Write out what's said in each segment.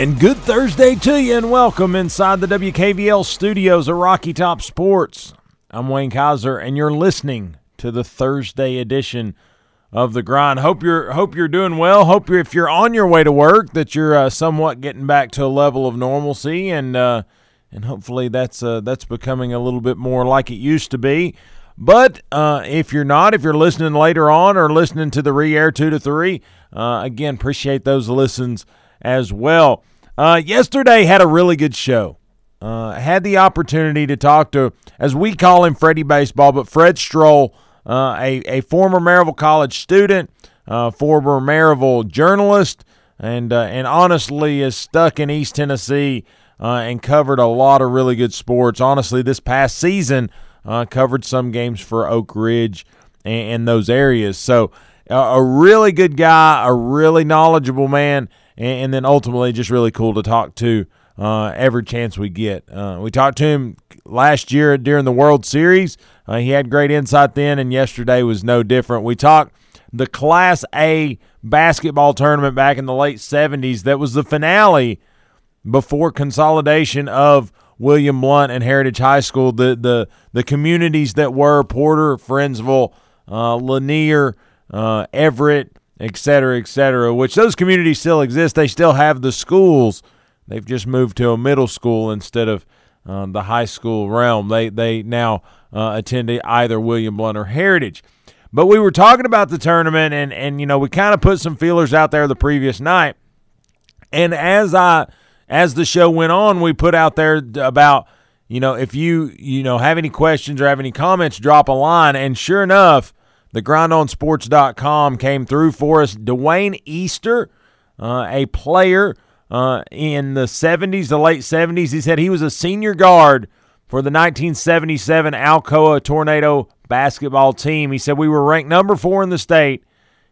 And good Thursday to you, and welcome inside the WKVL studios of Rocky Top Sports. I'm Wayne Kaiser, and you're listening to the Thursday edition of the grind. Hope you're hope you're doing well. Hope you're, if you're on your way to work, that you're uh, somewhat getting back to a level of normalcy, and uh, and hopefully that's uh, that's becoming a little bit more like it used to be. But uh, if you're not, if you're listening later on or listening to the re-air two to three, uh, again, appreciate those listens as well. Uh, yesterday had a really good show. Uh, had the opportunity to talk to, as we call him, Freddie Baseball, but Fred Strohl, uh, a, a former Maryville College student, uh, former Maryville journalist, and uh, and honestly is stuck in East Tennessee uh, and covered a lot of really good sports. Honestly, this past season covered some games for Oak Ridge and, and those areas. So a really good guy, a really knowledgeable man and, and then ultimately just really cool to talk to uh, every chance we get. Uh, we talked to him last year during the World Series. Uh, he had great insight then, and yesterday was no different. We talked the Class A basketball tournament back in the late 70s that was the finale before consolidation of William Blount and Heritage High School. The the the communities that were Porter, Friendsville, uh, Lanier, uh, Everett, et cetera, et cetera, which those communities still exist. They still have the schools. They've just moved to a middle school instead of uh, the high school realm. They, they now uh, attend either William Blount or Heritage. But we were talking about the tournament, and, and you know, we kind of put some feelers out there the previous night. And as I as the show went on, we put out there about you know if you you know have any questions or have any comments, drop a line. And sure enough, the grindonsports.com came through for us. Dewayne Easter, uh, a player uh, in the 70s, the late 70s. He said he was a senior guard for the 1977 Alcoa Tornado basketball team. He said we were ranked number four in the state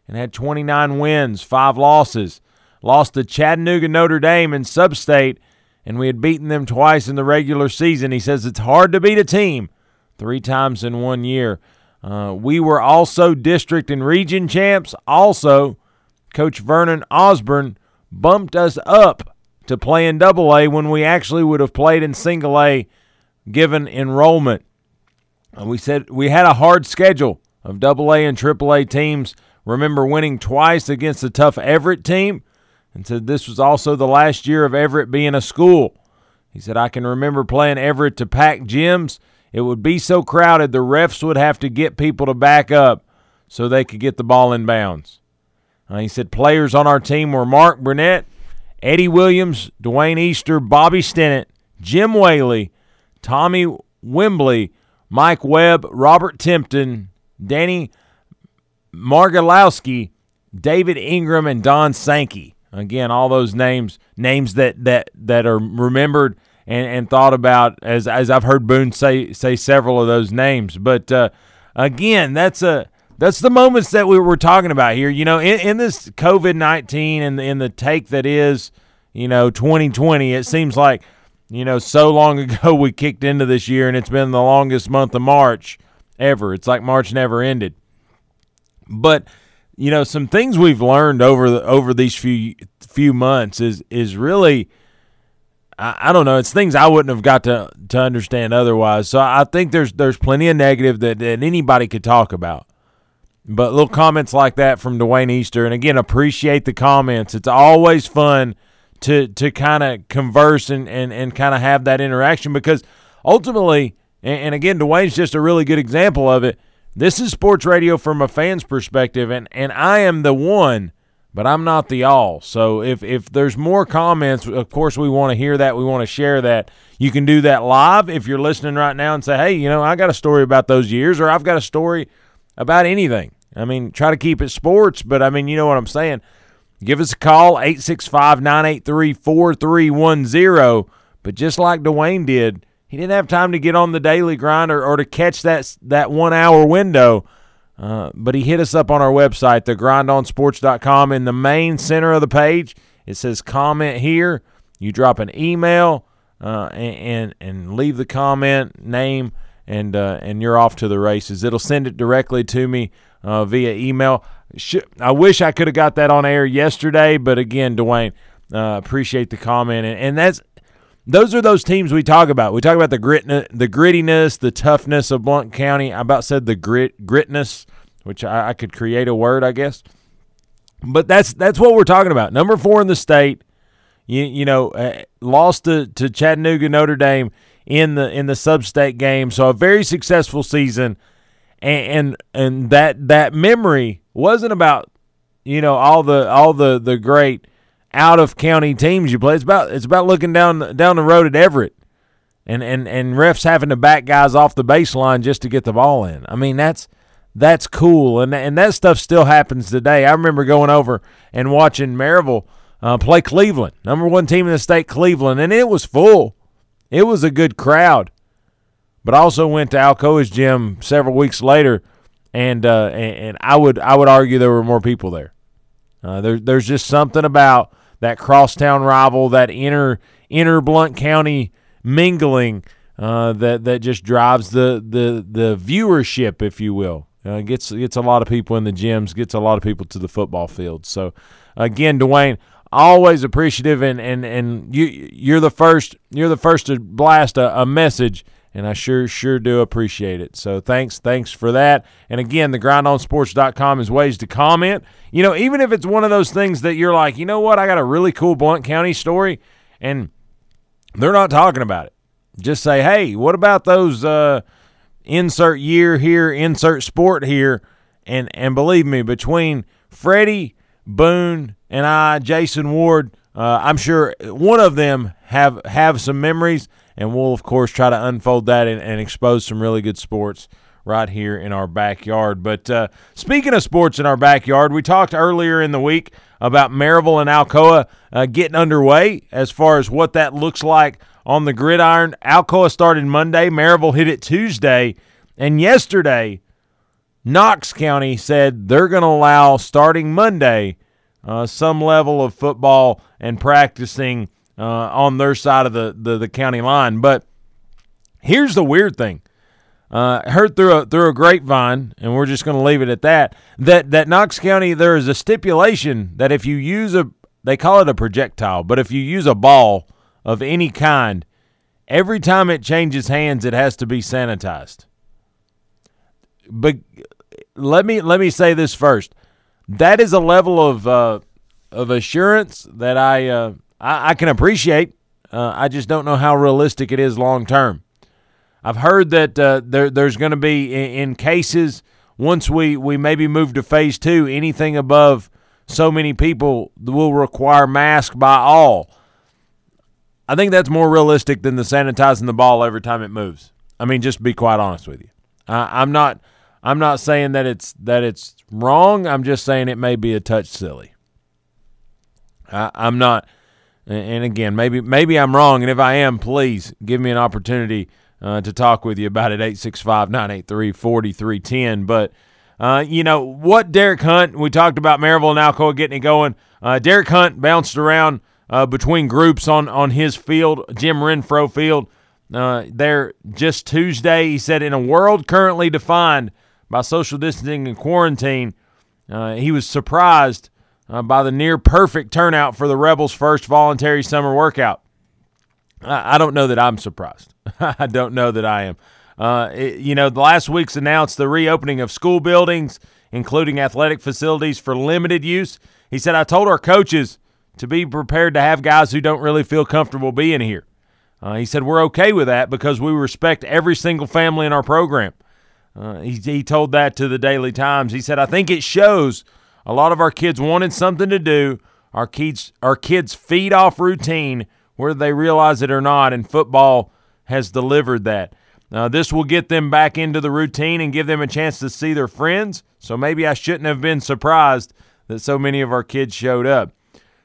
and had 29 wins, five losses. Lost to Chattanooga Notre Dame in substate, and we had beaten them twice in the regular season. He says it's hard to beat a team three times in one year. Uh, we were also district and region champs. Also, Coach Vernon Osborne bumped us up to play in double A when we actually would have played in single A given enrollment. And we said we had a hard schedule of double A and triple A teams. Remember winning twice against a tough Everett team and said this was also the last year of Everett being a school. He said, I can remember playing Everett to pack gyms it would be so crowded, the refs would have to get people to back up so they could get the ball in bounds. Uh, he said players on our team were Mark Burnett, Eddie Williams, Dewayne Easter, Bobby Stennett, Jim Whaley, Tommy Wembley, Mike Webb, Robert Timpton, Danny Margalowski, David Ingram, and Don Sankey. Again, all those names names that that that are remembered and, and thought about as as I've heard Boone say say several of those names. But uh, again, that's a that's the moments that we were talking about here. You know, in, in this COVID nineteen and in the take that is, you know, twenty twenty, it seems like you know so long ago we kicked into this year, and it's been the longest month of March ever. It's like March never ended. But you know, some things we've learned over the over these few few months is is really I, I don't know. It's things I wouldn't have got to to understand otherwise. So I think there's there's plenty of negative that, that anybody could talk about. But little comments like that from Dewayne Easter, and again, appreciate the comments. It's always fun to to kind of converse and, and, and kind of have that interaction because ultimately, and, and again, Dewayne's just a really good example of it. This is sports radio from a fan's perspective, and, and I am the one but I'm not the all. So if if there's more comments, of course we want to hear that. We want to share that. You can do that live if you're listening right now and say, "Hey, you know, I got a story about those years or I've got a story about anything." I mean, try to keep it sports, but I mean, you know what I'm saying? Give us a call, 865 983 4310. But just like Dewayne did, he didn't have time to get on the daily grind or, or to catch that, that one hour window. Uh, but he hit us up on our website, thegrindonsports.com. In the main center of the page, it says comment here. You drop an email uh, and, and, and leave the comment name, and uh, and you're off to the races. It'll send it directly to me uh, via email. I wish I could have got that on air yesterday, but again, Dewayne, uh, appreciate the comment, and, and that's those are those teams we talk about. We talk about the grit, the grittiness, the toughness of Blount County. I about said the grit, gritness, which I, I could create a word, I guess. But that's that's what we're talking about. Number four in the state, you you know, uh, lost to, to Chattanooga Notre Dame in the in the sub-state game, so a very successful season, and and, and that that memory wasn't about you know all the all the the great out of county teams you play. It's about it's about looking down down the road at Everett, and and and refs having to back guys off the baseline just to get the ball in. I mean that's that's cool, and and that stuff still happens today. I remember going over and watching Maryville uh, play Cleveland, number one team in the state, Cleveland, and it was full. It was a good crowd. But I also went to Alcoa's gym several weeks later, and uh, and, and, I would I would argue there were more people there. Uh, there there's just something about that crosstown rival, that inner inner Blount County mingling uh, that that just drives the the the viewership, if you will. Uh, gets gets a lot of people in the gyms, gets a lot of people to the football field. So again, Dewayne, always appreciative and and and you you're the first you're the first to blast a, a, message and I sure sure do appreciate it. So thanks thanks for that. And again, the grindonsports.com is ways to comment. You know, even if it's one of those things that you're like, "You know what? I got a really cool Blount County story." And they're not talking about it. Just say, "Hey, what about those uh insert year here, insert sport here?" And and believe me, between Freddie Boone and I, Jason Ward, uh, I'm sure one of them have have some memories, and we'll of course try to unfold that and, and expose some really good sports right here in our backyard. But uh, speaking of sports in our backyard, we talked earlier in the week about Maryville and Alcoa uh, getting underway as far as what that looks like on the gridiron. Alcoa started Monday, Maryville hit it Tuesday, and yesterday Knox County said they're going to allow starting Monday uh, some level of football and practicing uh, on their side of the, the, the, county line. But here's the weird thing. Uh, heard through a through a grapevine, and we're just going to leave it at that. That that Knox County there is a stipulation that if you use a they call it a projectile, but if you use a ball of any kind, every time it changes hands, it has to be sanitized. But let me let me say this first. That is a level of uh, of assurance that I uh, I, I, can appreciate. Uh, I just don't know how realistic it is long term. I've heard that uh, there there's going to be in, in, cases once we we maybe move to phase two, anything above so many people will require mask by all. I think that's more realistic than the sanitizing the ball every time it moves. I mean, just be quite honest with you, I'm not I'm not saying that it's that it's wrong. I'm just saying it may be a touch silly. I, I'm not, and again, maybe maybe I'm wrong, and if I am, please give me an opportunity uh, to talk with you about it. 865-983-4310. But uh, you know what, Derek Hunt? We talked about Maryville and Alcoa getting it going. Uh, Derek Hunt bounced around uh, between groups on on his field, Jim Renfro Field. Uh, there just Tuesday, he said, in a world currently defined by social distancing and quarantine. Uh, he was surprised uh, by the near perfect turnout for the Rebels' first voluntary summer workout. I, I don't know that I'm surprised. I don't know that I am. Uh, it, you know, the last week's announced the reopening of school buildings, including athletic facilities for limited use. He said, I told our coaches to be prepared to have guys who don't really feel comfortable being here. Uh, he said, We're okay with that because we respect every single family in our program. Uh, he, he told that to the Daily Times. He said, I think it shows a lot of our kids wanted something to do. Our kids, our kids feed off routine, whether they realize it or not, and football has delivered that. Uh, this will get them back into the routine and give them a chance to see their friends. So maybe I shouldn't have been surprised that so many of our kids showed up.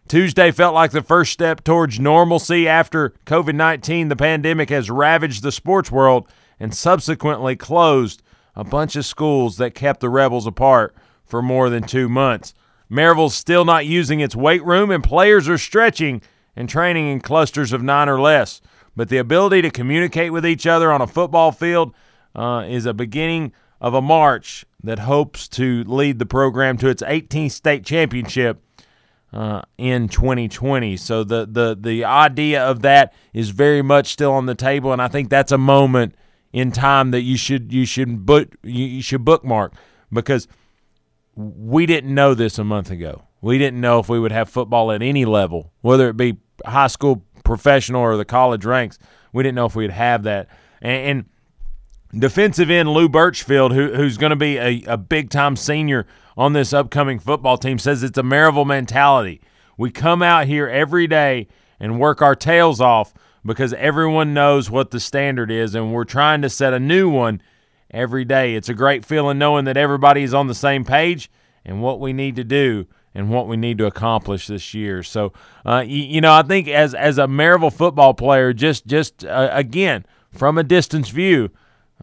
Tuesday felt like the first step towards normalcy after COVID 19. The pandemic has ravaged the sports world and subsequently closed a bunch of schools that kept the Rebels apart for more than two months. Maryville's still not using its weight room, and players are stretching and training in clusters of nine or less. But the ability to communicate with each other on a football field uh, is a beginning of a march that hopes to lead the program to its 18th state championship uh, in 2020. So the the the idea of that is very much still on the table, and I think that's a moment in time that you should you should book you should bookmark because we didn't know this a month ago. We didn't know if we would have football at any level, whether it be high school, professional, or the college ranks. We didn't know if we'd have that. And, and defensive end Lou Birchfield, who, who's going to be a, a big time senior on this upcoming football team, says it's a Maryville mentality. We come out here every day and work our tails off because everyone knows what the standard is, and we're trying to set a new one every day. It's a great feeling knowing that everybody is on the same page and what we need to do and what we need to accomplish this year. So, uh, you, you, know, I think as as a Maryville football player, just just uh, again from a distance view,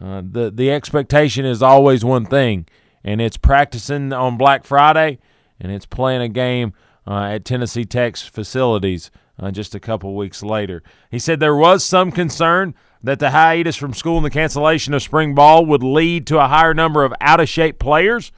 uh, the the expectation is always one thing, and it's practicing on Black Friday, and it's playing a game uh, at Tennessee Tech's facilities uh, just a couple weeks later. He said there was some concern that the hiatus from school and the cancellation of spring ball would lead to a higher number of out of shape players,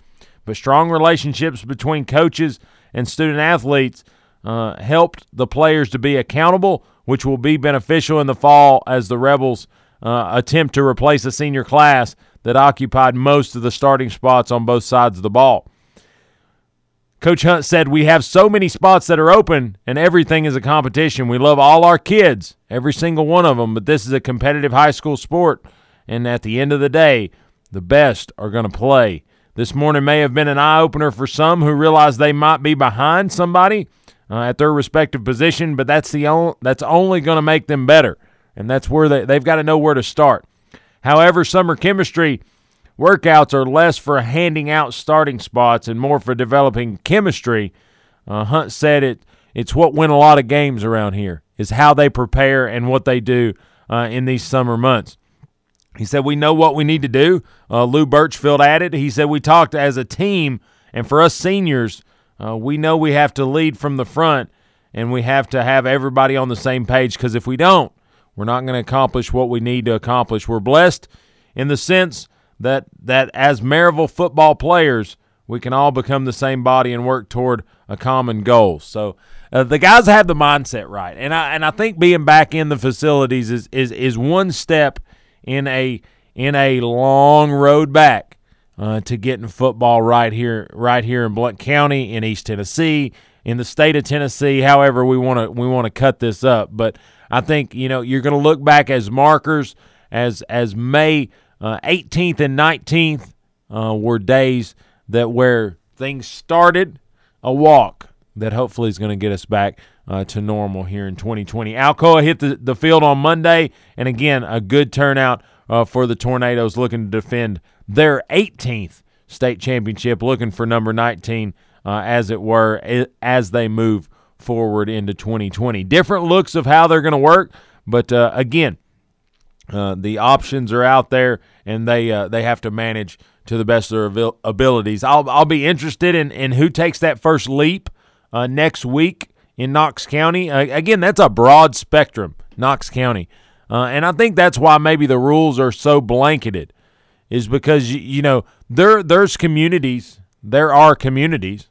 but strong relationships between coaches and student athletes uh, helped the players to be accountable, which will be beneficial in the fall as the Rebels uh, attempt to replace a senior class that occupied most of the starting spots on both sides of the ball. Coach Hunt said, We have so many spots that are open, and everything is a competition. We love all our kids, every single one of them, but this is a competitive high school sport. And at the end of the day, the best are going to play. This morning may have been an eye opener for some who realize they might be behind somebody uh, at their respective position, but that's the only, that's only going to make them better, and that's where they, they've got to know where to start. However, summer chemistry Workouts are less for handing out starting spots and more for developing chemistry. Uh, Hunt said it. It's what win a lot of games around here. Is how they prepare and what they do uh, in these summer months. He said we know what we need to do. Uh, Lou Birchfield added. He said we talked as a team, and for us seniors, uh, we know we have to lead from the front, and we have to have everybody on the same page. Because if we don't, we're not going to accomplish what we need to accomplish. We're blessed in the sense that that as Maryville football players, we can all become the same body and work toward a common goal. So uh, the guys have the mindset right, and I and I think being back in the facilities is is is one step in a in a long road back uh, to getting football right here right here in Blount County in East Tennessee in the state of Tennessee. However, we want to we want to cut this up, but I think you know you're going to look back as markers as as May uh, 18th and 19th uh, were days that where things started a walk that hopefully is going to get us back uh, to normal here in 2020. Alcoa hit the, the field on Monday, and again, a good turnout uh, for the Tornadoes looking to defend their 18th state championship, looking for number 19, uh, as it were, as they move forward into 2020. Different looks of how they're going to work, but uh, again, uh, the options are out there, and they uh, they have to manage to the best of their abilities. I'll I'll be interested in in who takes that first leap uh, next week in Knox County. again, that's a broad spectrum, Knox County, uh, and I think that's why maybe the rules are so blanketed, is because you, you know there there's communities, there are communities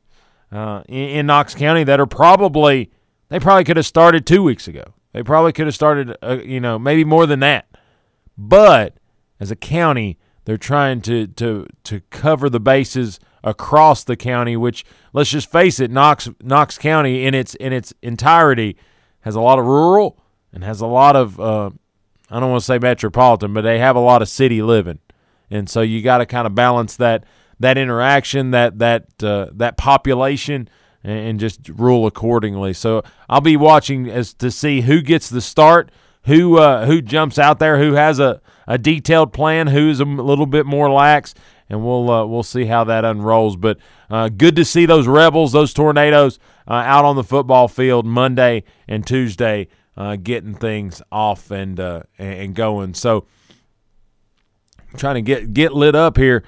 uh, in, in Knox County that are probably they probably could have started two weeks ago. They probably could have started, you know, maybe more than that. But as a county, they're trying to to to cover the bases across the county. Which let's just face it, Knox Knox County in its in its entirety has a lot of rural and has a lot of uh, I don't want to say metropolitan, but they have a lot of city living, and so you got to kind of balance that that interaction, that that uh, that population, and, and just rule accordingly. So I'll be watching as to see who gets the start who uh, who jumps out there, who has a, a detailed plan, who's a little bit more lax, and we'll uh, we'll see how that unrolls. But uh, good to see those rebels, those tornadoes, uh, out on the football field Monday and Tuesday, uh, getting things off and uh, and going. So trying to get get lit up here.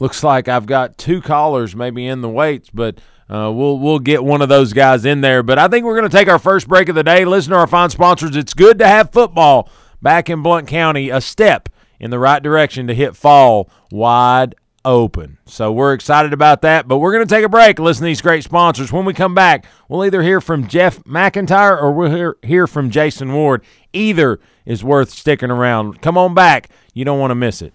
Looks like I've got two callers maybe in the weights, but uh, we'll we'll get one of those guys in there. But I think we're going to take our first break of the day. Listen to our fine sponsors. It's good to have football back in Blount County. A step in the right direction to hit fall wide open. So we're excited about that. But we're going to take a break. Listen to these great sponsors. When we come back, we'll either hear from Jeff McIntyre or we'll hear, hear from Jason Ward. Either is worth sticking around. Come on back. You don't want to miss it.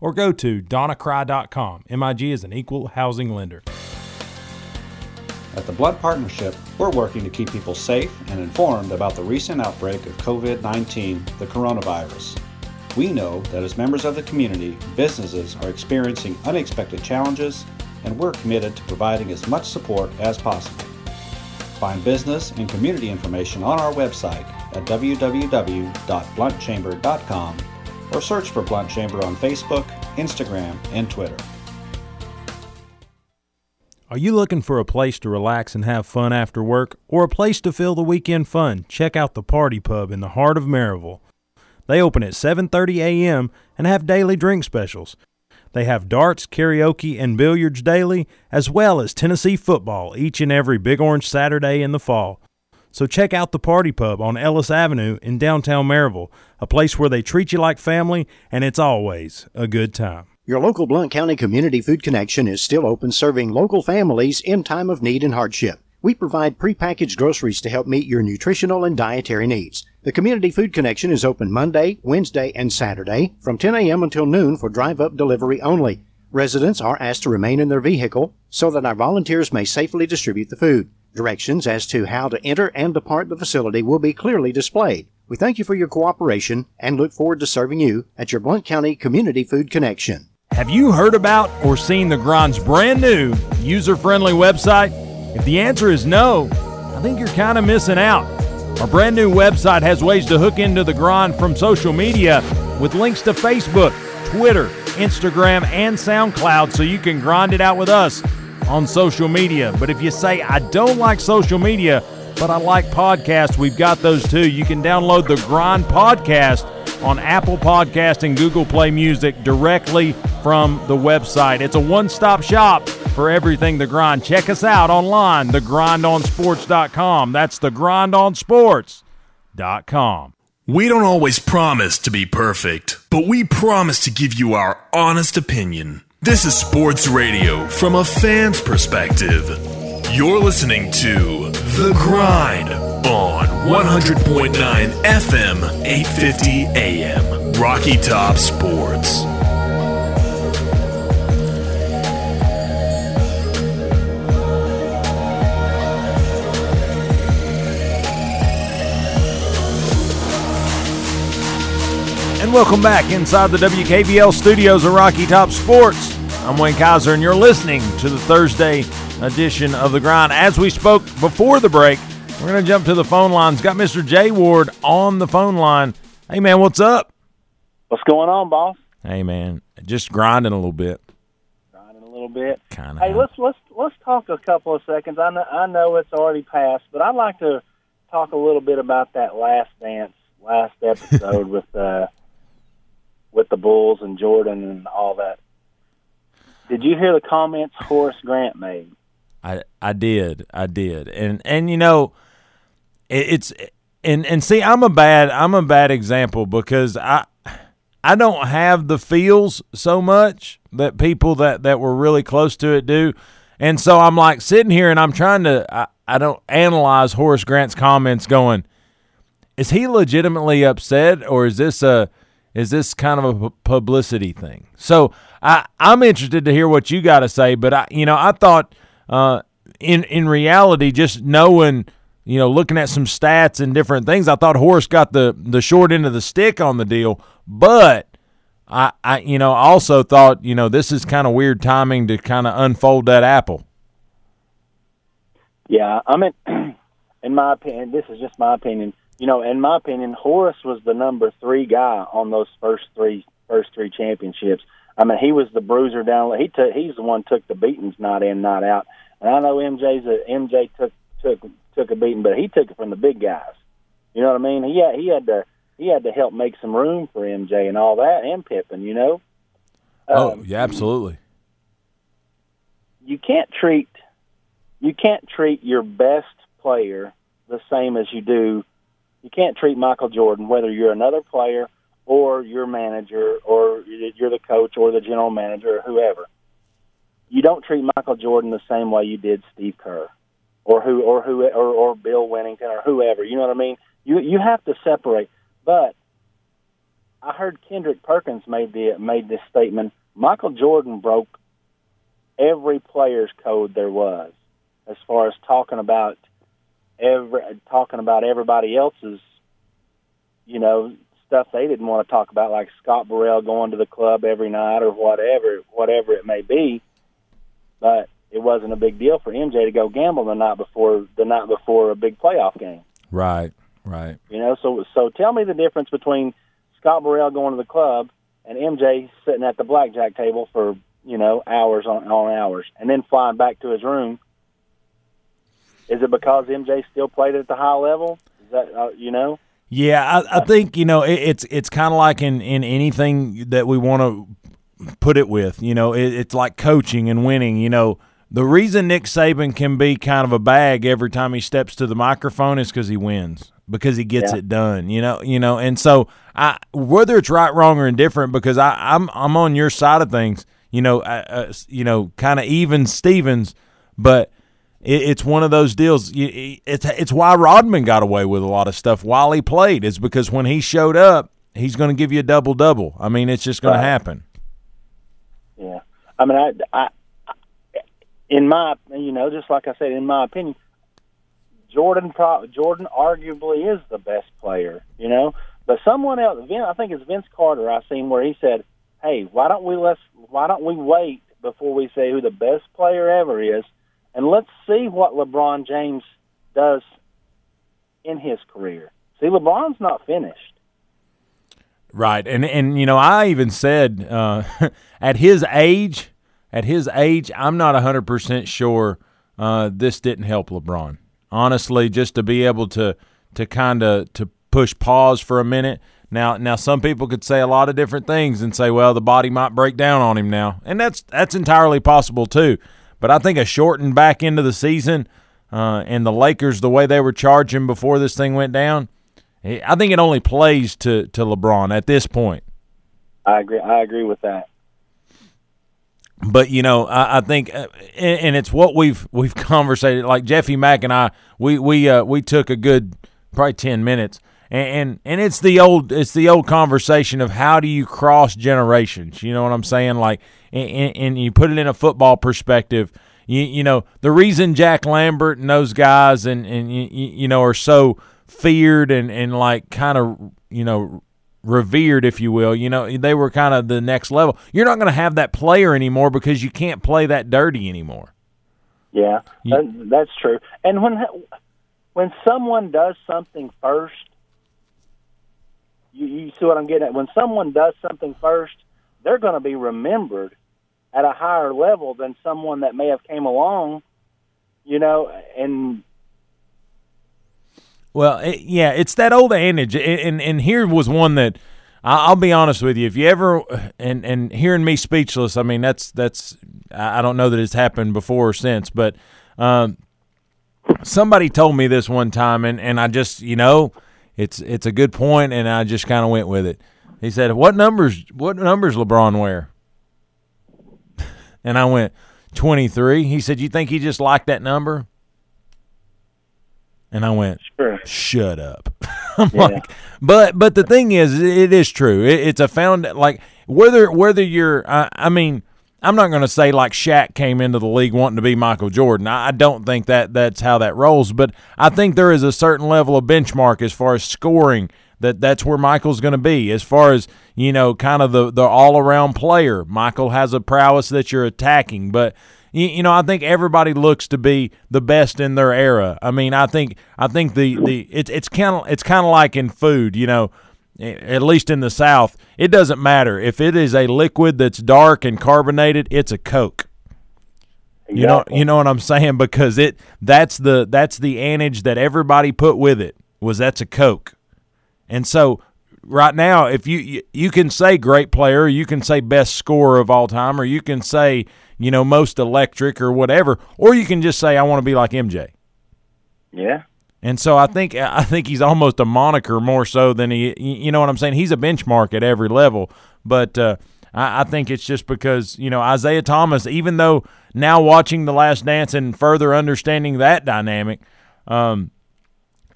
or go to donnacry.com. MIG is an equal housing lender. At the Blount Partnership, we're working to keep people safe and informed about the recent outbreak of COVID 19, the coronavirus. We know that as members of the community, businesses are experiencing unexpected challenges, and we're committed to providing as much support as possible. Find business and community information on our website at www.blountchamber.com or search for Blount Chamber on Facebook, Instagram, and Twitter. Are you looking for a place to relax and have fun after work or a place to fill the weekend fun? Check out the Party Pub in the heart of Maryville. They open at 7:30 a.m. and have daily drink specials. They have darts, karaoke, and billiards daily, as well as Tennessee football each and every Big Orange Saturday in the fall. So check out the Party Pub on Ellis Avenue in downtown Maryville, a place where they treat you like family and it's always a good time. Your local Blount County Community Food Connection is still open serving local families in time of need and hardship. We provide prepackaged groceries to help meet your nutritional and dietary needs. The Community Food Connection is open Monday, Wednesday, and Saturday from 10 a.m. until noon for drive up delivery only. Residents are asked to remain in their vehicle so that our volunteers may safely distribute the food. Directions as to how to enter and depart the facility will be clearly displayed. We thank you for your cooperation and look forward to serving you at your Blount County Community Food Connection. Have you heard about or seen the Grind's brand new user friendly website? If the answer is no, I think you're kind of missing out. Our brand new website has ways to hook into the Grind from social media with links to Facebook, Twitter, Instagram, and SoundCloud so you can grind it out with us on social media. But if you say, I don't like social media, but I like podcasts, we've got those too. You can download the Grind Podcast on Apple Podcast and Google Play Music directly from the website. It's a one stop shop for everything The Grind. Check us out online, thegrindonsports.com. That's thegrindonsports.com. We don't always promise to be perfect, but we promise to give you our honest opinion. This is sports radio from a fan's perspective. You're listening to The Grind on 100.9 FM, 850 AM, Rocky Top Sports. And welcome back inside the WKVL studios of Rocky Top Sports. I'm Wayne Kaiser, and you're listening to the Thursday edition of The Grind. As we spoke before the break, we're going to jump to the phone lines. Got Mr. Jay Ward on the phone line. Hey, man, what's up? What's going on, boss? Hey, man, just grinding a little bit. Grinding a little bit. Kind of. Hey, let's let's let's talk a couple of seconds. I know I know it's already passed, but I'd like to talk a little bit about that last dance, last episode with uh with the Bulls and Jordan and all that. Did you hear the comments Horace Grant made? I I did, I did, and and you know, it, it's and and see, I'm a bad I'm a bad example because I I don't have the feels so much that people that that were really close to it do, and so I'm like sitting here and I'm trying to I, I don't analyze Horace Grant's comments, going, is he legitimately upset or is this a is this kind of a publicity thing? So I I'm interested to hear what you got to say, but I you know I thought uh, in in reality just knowing you know looking at some stats and different things, I thought Horace got the the short end of the stick on the deal, but. I, I, you know, also thought, you know, this is kind of weird timing to kind of unfold that apple. Yeah, I mean, in my opinion, this is just my opinion you know, in my opinion, Horace was the number three guy on those first three first three championships. I mean, he was the bruiser down. He took. He's the one took the beatings night in, night out. And I know MJ's a, MJ took took took a beating, but he took it from the big guys. You know what I mean? He had he had to he had to help make some room for MJ and all that, and Pippen. You know. Oh um, yeah, absolutely. You can't treat you can't treat your best player the same as you do you can't treat Michael Jordan, whether you're another player or your manager or you're the coach or the general manager or whoever. You don't treat Michael Jordan the same way you did Steve Kerr or who or who or, or Bill Wennington or whoever. You know what I mean? You you have to separate. But I heard Kendrick Perkins made the made this statement. Michael Jordan broke every player's code there was as far as talking about every talking about everybody else's, you know, stuff they didn't want to talk about, like Scott Burrell going to the club every night or whatever, whatever it may be. But it wasn't a big deal for MJ to go gamble the night before the night before a big playoff game. Right, right. You know, so so tell me the difference between Scott Burrell going to the club and MJ sitting at the blackjack table for you know hours on on hours, and then flying back to his room is it because MJ still played at the high level? Is that uh, you know? Yeah, I, I think you know it, it's it's kind of like in in anything that we want to put it with. You know, it, it's like coaching and winning. You know, the reason Nick Saban can be kind of a bag every time he steps to the microphone is because he wins because he gets yeah. it done. You know, you know, and so I whether it's right, wrong, or indifferent, because I I'm I'm on your side of things. You know, uh, uh, you know, kind of even Stevens, but it's one of those deals. It's it's why Rodman got away with a lot of stuff while he played. Is because when he showed up, he's going to give you a double double. I mean, it's just going right. to happen. Yeah, I mean, I, I, in my, you know, just like I said, in my opinion, Jordan, Jordan arguably is the best player. You know, but someone else, I think it's Vince Carter. I seen where he said, "Hey, why don't we let's why don't we wait before we say who the best player ever is?" And let's see what LeBron James does in his career. See, LeBron's not finished. Right, and and you know, I even said uh, at his age, at his age, I'm not hundred percent sure uh, this didn't help LeBron. Honestly, just to be able to to kind of to push pause for a minute. Now, now some people could say a lot of different things and say, well, the body might break down on him now, and that's that's entirely possible too. But I think a shortened back into the season uh, and the Lakers, the way they were charging before this thing went down, I think it only plays to, to LeBron at this point. I agree. I agree with that. But you know, I, I think, uh, and, and, it's what we've we've conversated. Like Jeffy Mac and I, we we uh, we took a good probably ten minutes, and, and and it's the old it's the old conversation of how do you cross generations. You know what I'm saying? Like and, and you put it in a football perspective, you, you know, the reason Jack Lambert and those guys and, and you, you know, are so feared and, and like kind of, you know, revered, if you will. You know, they were kind of the next level. You're not going to have that player anymore because you can't play that dirty anymore. Yeah, you, that's true. And when when someone does something first, you, you see what I'm getting at. When someone does something first, they're going to be remembered at a higher level than someone that may have came along, you know, and well, it, yeah, it's that old adage, and and here was one that I'll be honest with you. If you ever and and hearing me speechless, I mean that's that's I don't know that it's happened before or since, but um, somebody told me this one time, and and I just you know it's it's a good point, and I just kind of went with it. He said, "What numbers? What numbers LeBron wear?" And I went, 23. He said, You think he just liked that number? And I went, Sure. Shut up. I'm Yeah. like, but but the thing is, it is true. It, it's a found like whether whether you're, I, I mean, I'm not going to say like Shaq came into the league wanting to be Michael Jordan. I, don't think that that's how that rolls. But I think there is a certain level of benchmark as far as scoring that that's where Michael's going to be. As far as you know, kind of the the all around player. Michael has a prowess that you're attacking, but you know, I think everybody looks to be the best in their era. I mean, I think I think the the it's it's kind of it's kind of like in food, you know. At least in the South, it doesn't matter if it is a liquid that's dark and carbonated. It's a Coke. You know, you know what I'm saying because it that's the that's the anage that everybody put with it was that's a Coke, and so right now if you you, you can say great player, you can say best scorer of all time, or you can say you know most electric or whatever, or you can just say I want to be like MJ. Yeah. And so I think I think he's almost a moniker more so than he. You know what I'm saying? He's a benchmark at every level, but uh, I, I think it's just because you know Isiah Thomas. Even though now watching The Last Dance and further understanding that dynamic, um,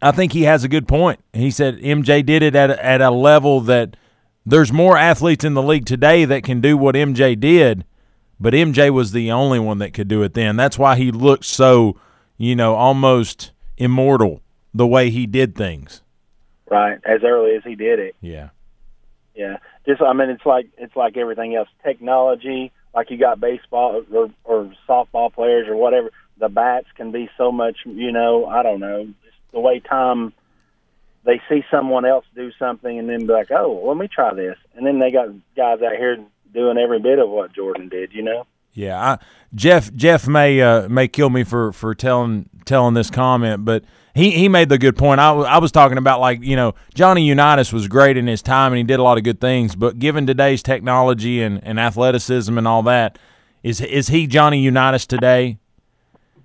I think he has a good point. He said MJ did it at at a level that there's more athletes in the league today that can do what MJ did, but MJ was the only one that could do it then. That's why he looked so, you know, almost immortal the way he did things. Right. As early as he did it. Yeah. Yeah. Just I mean it's like it's like everything else. Technology, like you got baseball or or softball players or whatever, the bats can be so much, you know, I don't know, just the way time they see someone else do something and then be like, "Oh, let me try this." And then they got guys out here doing every bit of what Jordan did, you know? Yeah, I, Jeff Jeff may uh, may kill me for, for telling telling this comment, but he, he made the good point. I, I was talking about like you know Johnny Unitas was great in his time and he did a lot of good things, but given today's technology and, and athleticism and all that, is is he Johnny Unitas today?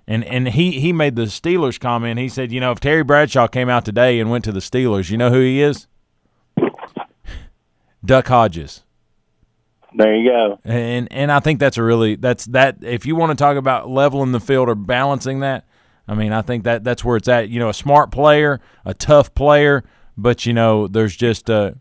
And and he, he made the Steelers comment. He said, you know, if Terry Bradshaw came out today and went to the Steelers, you know who he is? Duck Hodges. There you go. And and I think that's a really that's that if you want to talk about leveling the field or balancing that, I mean, I think that that's where it's at. You know, a smart player, a tough player, but you know, there's just uh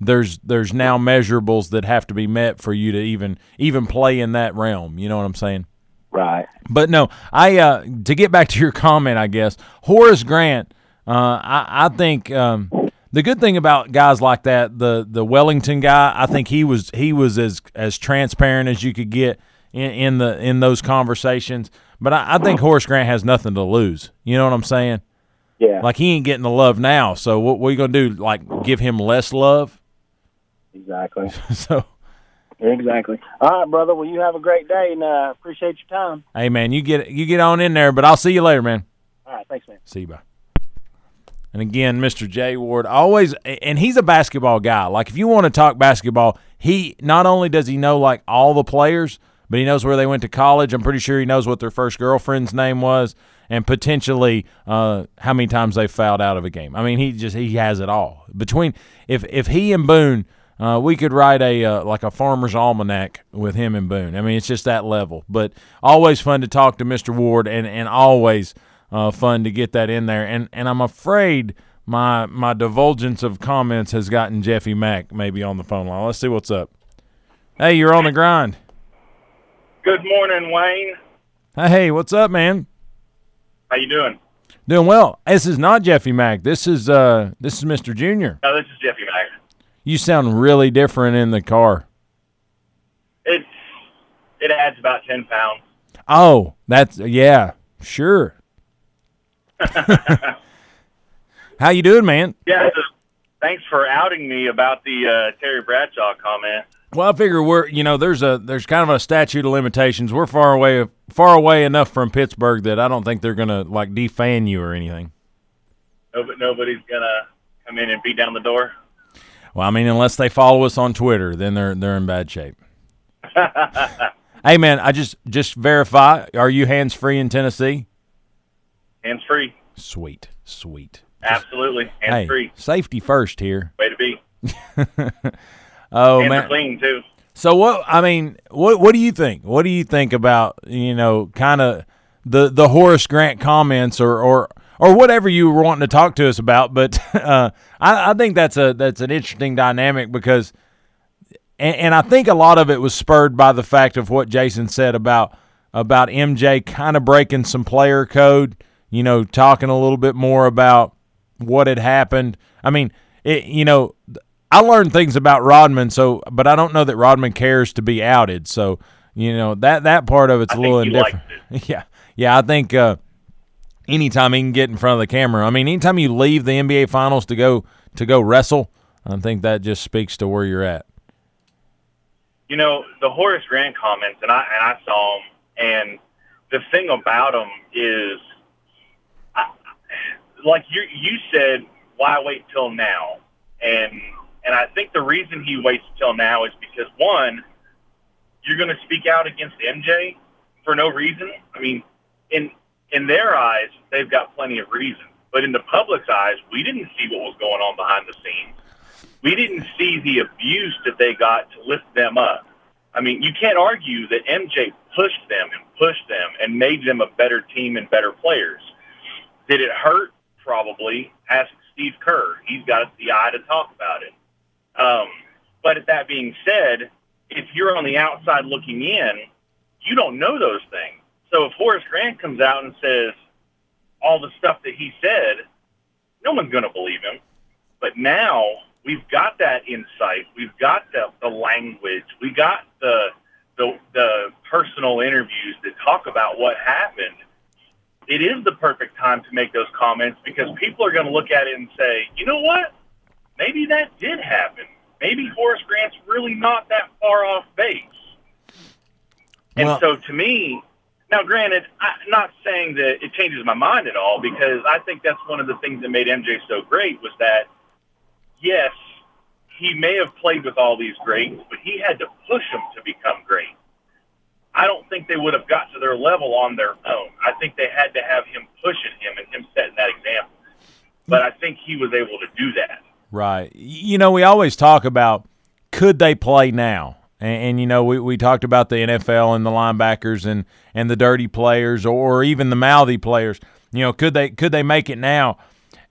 there's there's now measurables that have to be met for you to even even play in that realm. You know what I'm saying? Right. But no, I uh, to get back to your comment, I guess Horace Grant. Uh, I, I think um, the good thing about guys like that, the the Wennington guy, I think he was he was as as transparent as you could get in, in the in those conversations. But I, I think Horace Grant has nothing to lose. You know what I'm saying? Yeah. Like he ain't getting the love now. So what, what are you gonna do? Like give him less love? exactly. so Exactly. All right, brother. Well, you have a great day, and uh, appreciate your time. hey man, you get you get on in there. But I'll see you later, man. All right, thanks, man. See you, bye. And again, Mr. Jay Ward always, and he's a basketball guy. Like if you want to talk basketball, he not only does he know like all the players, but he knows where they went to college. I'm pretty sure he knows what their first girlfriend's name was, and potentially uh, how many times they fouled out of a game. I mean, he just he has it all. Between if if he and Boone. Uh, we could write a uh, like a farmer's almanac with him and Boone. I mean, it's just that level. But always fun to talk to Mr. Ward, and and always uh, fun to get that in there. And and I'm afraid my my divulgence of comments has gotten Jeffy Mac maybe on the phone line. Let's see what's up. Hey, you're on the grind. Good morning, Wayne. Hey, what's up, man? How you doing? Doing well. This is not Jeffy Mac. This is uh this is Mr. Junior. No, this is Jeffy Mac. You sound really different in the car. It's it adds about ten pounds. Oh, that's yeah, sure. How you doing, man? Yeah. Thanks for outing me about the uh, Terry Bradshaw comment. Well, I figure we're you know there's a there's kind of a statute of limitations. We're far away far away enough from Pittsburgh that I don't think they're gonna like defan you or anything. Nobody, nobody's gonna come in and beat down the door. Well, I mean, unless they follow us on Twitter, then they're they're in bad shape. hey, man, I just just verify. Are you hands free in Tennessee? Hands free. Sweet, sweet. Absolutely, hands hey, free. Safety first here. Way to be. oh hands man, clean too. So what? I mean, what what do you think? What do you think about you know kind of the the Horace Grant comments or or or whatever you were wanting to talk to us about? But uh, I, I think that's a that's an interesting dynamic because, and, and I think a lot of it was spurred by the fact of what Jason said about about MJ kind of breaking some player code. You know, talking a little bit more about what had happened. I mean, it, you know, I learned things about Rodman, so but I don't know that Rodman cares to be outed. So you know that that part of it's I a little indifferent. yeah, yeah. I think uh, anytime he can get in front of the camera, I mean, anytime you leave the NBA Finals to go to go wrestle, I think that just speaks to where you're at. You know the Horace Grant comments, and I and I saw them, and the thing about them is, I, like you you said, why wait till now? And and I think the reason he waits till now is because one, you're going to speak out against MJ for no reason. I mean, in in their eyes, they've got plenty of reason, but in the public's eyes, we didn't see what was going on behind the scenes. We didn't see the abuse that they got to lift them up. I mean, you can't argue that MJ pushed them and pushed them and made them a better team and better players. Did it hurt? Probably. Ask Steve Kerr. He's got the eye to talk about it. Um, but that being said, if you're on the outside looking in, you don't know those things. So if Horace Grant comes out and says all the stuff that he said, no one's going to believe him. But now we've got that insight. We've got the, the language. We got the, the, the personal interviews that talk about what happened. It is the perfect time to make those comments because people are going to look at it and say, you know what? Maybe that did happen. Maybe Horace Grant's really not that far off base. And Well- so to me, now granted, I'm not saying that it changes my mind at all because I think that's one of the things that made MJ so great was that, yes, he may have played with all these greats, but he had to push them to become great. I don't think they would have got to their level on their own. I think they had to have him pushing him and him setting that example. But I think he was able to do that. Right. You know, we always talk about could they play now? And, and, you know, we, we talked about the NFL and the linebackers and, and the dirty players or even the mouthy players. You know, could they could they make it now?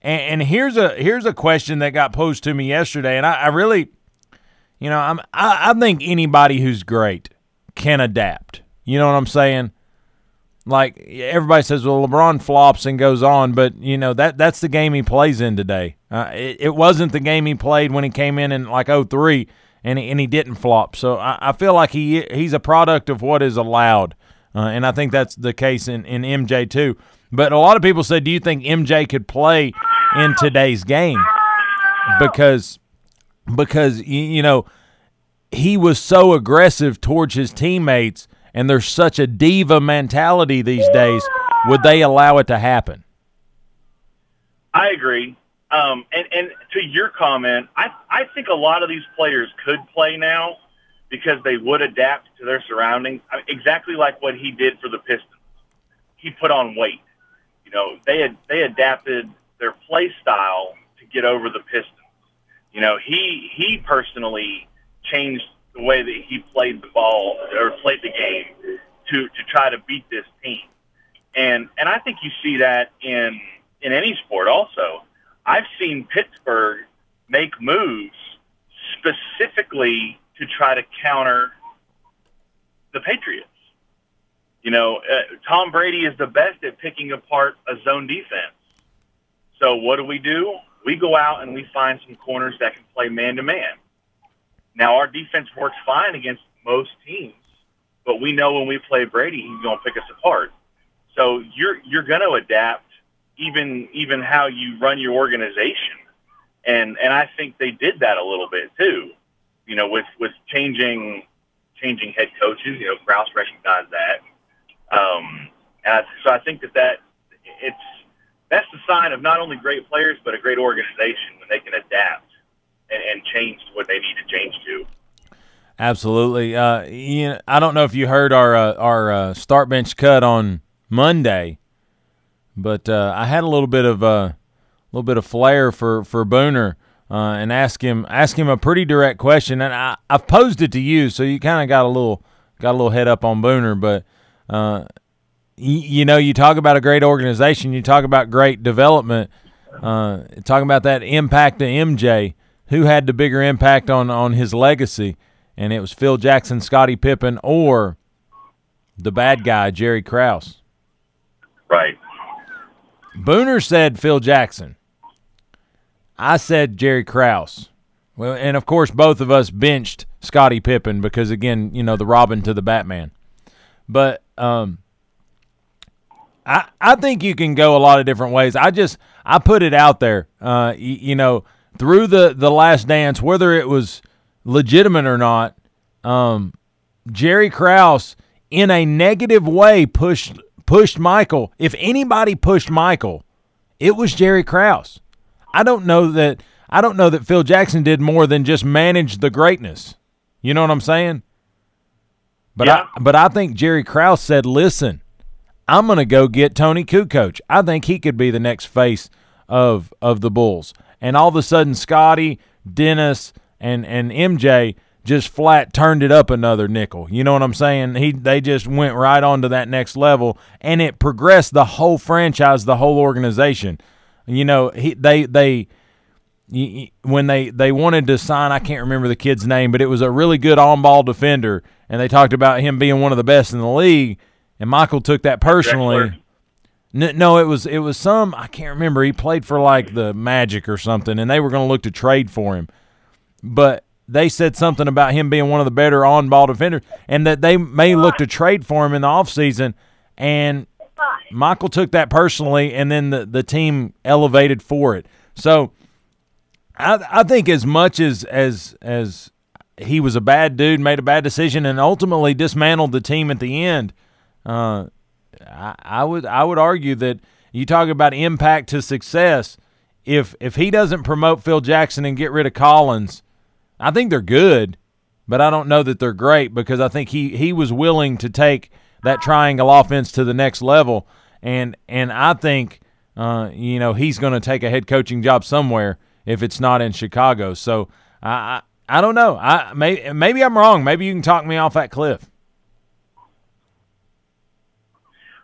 And, and here's a here's a question that got posed to me yesterday, and I, I really, you know, I'm I, I think anybody who's great can adapt. You know what I'm saying? like everybody says, well, LeBron flops and goes on, but you know that that's the game he plays in today. Uh, it, it wasn't the game he played when he came in in like 03 and he, and he didn't flop. So I, I feel like he he's a product of what is allowed, uh, and I think that's the case in in MJ too. But a lot of people said, do you think MJ could play in today's game? Because because you know he was so aggressive towards his teammates and there's such a diva mentality these days would they allow it to happen I agree. Um, and, and to your comment, I, I think a lot of these players could play now because they would adapt to their surroundings. I mean, exactly like what he did for the Pistons. He put on weight. You know, they had they adapted their play style to get over the Pistons. You know, he he personally changed the way that he played the ball or played the game to to try to beat this team. And and I think you see that in in any sport also. I've seen Pittsburgh make moves specifically to try to counter the Patriots. You know, uh, Tom Brady is the best at picking apart a zone defense. So what do we do? We go out and we find some corners that can play man to man. Now our defense works fine against most teams, but we know when we play Brady, he's going to pick us apart. So you're you're going to adapt even even how you run your organization, and and I think they did that a little bit too. You know, with with changing changing head coaches. You know, Krause recognized that, um, and I, so I think that that it's that's the sign of not only great players but a great organization when they can adapt and, and change what they need to change to. Absolutely. Uh, you I don't know if you heard our uh, our uh, start bench cut on Monday, but uh, I had a little bit of a uh, little bit of flair for for Booner uh, and ask him ask him a pretty direct question, and I, I've posed it to you, so you kind of got a little got a little head up on Booner, but. Uh, you, you know, you talk about a great organization, you talk about great development, uh, talking about that impact to MJ. Who had the bigger impact on on his legacy? And it was Phil Jackson, Scottie Pippen, or the bad guy Jerry Krause. Right. Booner said Phil Jackson. I said Jerry Krause. Well, and of course, both of us benched Scottie Pippen because, again, you know, the Robin to the Batman. But um, I I think you can go a lot of different ways. I just I put it out there. Uh, you, you know, through the the Last Dance, whether it was legitimate or not, um, Jerry Krause in a negative way pushed pushed Michael. If anybody pushed Michael, it was Jerry Krause. I don't know that I don't know that Phil Jackson did more than just manage the greatness. You know what I'm saying? But yeah. I but I think Jerry Krause said, "Listen, I'm going to go get Toni Kukoc. I think he could be the next face of of the Bulls." And all of a sudden, Scotty, Dennis, and and MJ just flat turned it up another nickel. You know what I'm saying? He they just went right on to that next level, and it progressed the whole franchise, the whole organization. You know, he they they when they they wanted to sign, I can't remember the kid's name, but it was a really good on-ball defender, and they talked about him being one of the best in the league. And Michael took that personally. No, it was it was some I can't remember. He played for like the Magic or something, and they were going to look to trade for him, but they said something about him being one of the better on-ball defenders, and that they may look to trade for him in the offseason. And Michael took that personally, and then the the team elevated for it. So I I think as much as as as he was a bad dude, made a bad decision, and ultimately dismantled the team at the end. Uh, I, I would I would argue that you talk about impact to success. If if he doesn't promote Phil Jackson and get rid of Collins, I think they're good, but I don't know that they're great because I think he he was willing to take that triangle offense to the next level, and and I think uh, you know he's going to take a head coaching job somewhere if it's not in Chicago. So I I, I don't know. I may, maybe I'm wrong. Maybe you can talk me off that cliff.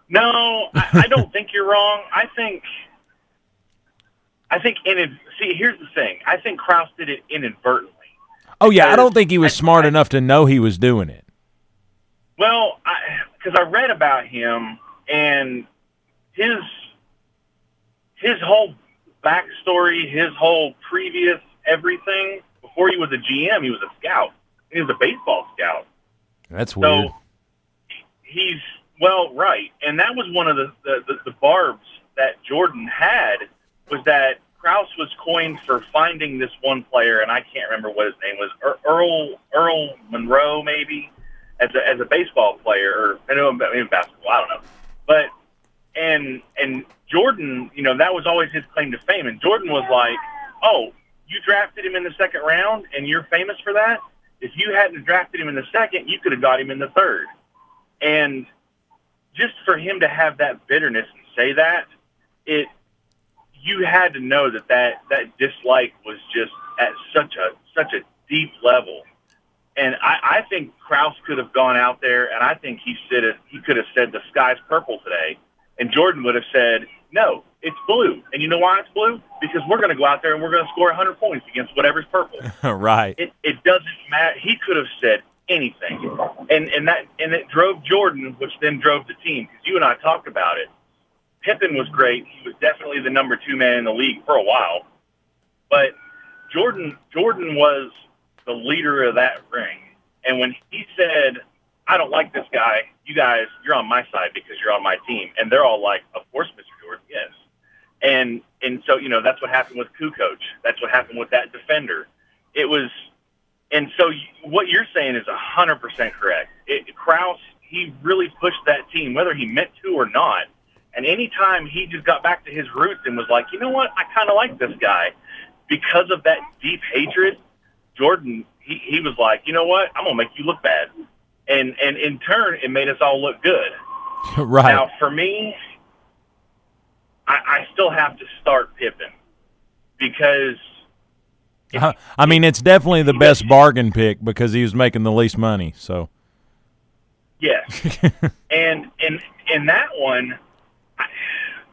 No, I, I don't think you're wrong. I think, I think in see. Here's the thing. I think Krause did it inadvertently. Oh yeah, I don't think he was smart I, enough to know he was doing it. Well, because I, I read about him and his his whole backstory, his whole previous everything. Before he was a GM, he was a scout. He was a baseball scout. That's weird. So he's well, right, and that was one of the, the, the, the barbs that Jordan had was that Krause was coined for finding this one player, and I can't remember what his name was, Earl Earl Monroe, maybe, as a as a baseball player, or I know maybe basketball, I don't know, but and and Jordan, you know, that was always his claim to fame, and Jordan was like, oh, you drafted him in the second round, and you're famous for that. If you hadn't drafted him in the second, you could have got him in the third, and just for him to have that bitterness and say that, it you had to know that that, that dislike was just at such a such a deep level. And I, I think Krause could have gone out there, and I think he said it, he could have said the sky's purple today, and Jordan would have said no, it's blue. And you know why it's blue? Because we're going to go out there and we're going to score 100 points against whatever's purple. right. It, it doesn't matter. He could have said anything. And and that and it drove Jordan, which then drove the team. Because you and I talked about it. Pippen was great. He was definitely the number two man in the league for a while. But Jordan Jordan was the leader of that ring. And when he said, I don't like this guy, you guys, you're on my side because you're on my team. And they're all like, Of course, Mr. Jordan, yes. And and so, you know, that's what happened with Kukoc. That's what happened with that defender. It was and so what you're saying is 100% correct. It, Krause, he really pushed that team, whether he meant to or not. And anytime he just got back to his roots and was like, you know what, I kind of like this guy, because of that deep hatred, Jordan he, he was like, you know what, I'm gonna make you look bad, and and in turn, it made us all look good. right. Now, for me, I, I still have to start Pippen because Uh, I mean, it's definitely the best bargain pick because he was making the least money. So yes, and in in that one,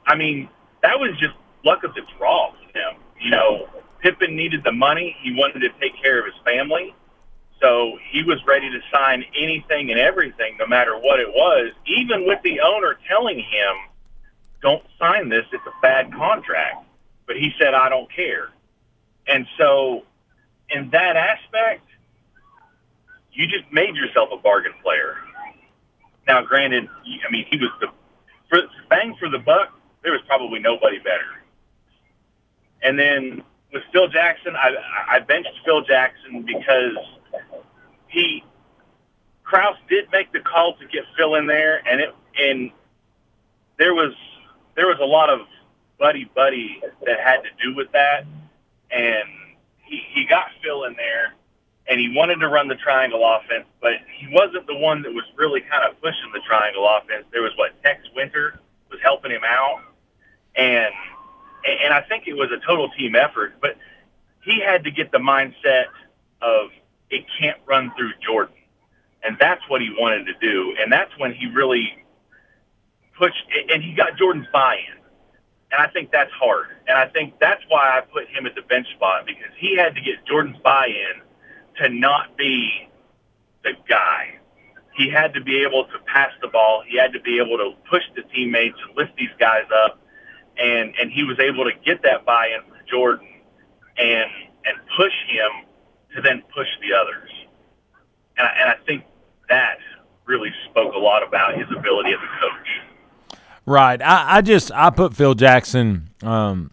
I, mean, that was just luck of the draw for him. You know, Pippen needed the money; he wanted to take care of his family, so he was ready to sign anything and everything, no matter what it was, even with the owner telling him, "Don't sign this; it's a bad contract." But he said, "I don't care." And so, in that aspect, you just made yourself a bargain player. Now, granted, I mean, he was the for, bang for the buck. There was probably nobody better. And then with Phil Jackson, I, I benched Phil Jackson because he Krause did make the call to get Phil in there, and it and there was there was a lot of buddy buddy that had to do with that and he, he got Phil in there, and he wanted to run the triangle offense, but he wasn't the one that was really kind of pushing the triangle offense. There was what Tex Winter was helping him out, and and I think it was a total team effort. But he had to get the mindset of it can't run through Jordan, and that's what he wanted to do, and that's when he really pushed, and he got Jordan's buy-in. And I think that's hard. And I think that's why I put him at the bench spot because he had to get Jordan's buy-in to not be the guy. He had to be able to pass the ball. He had to be able to push the teammates and lift these guys up. And and he was able to get that buy-in from Jordan and and push him to then push the others. And I, and I think that really spoke a lot about his ability as a coach. Right. I, I just I put Phil Jackson. Um,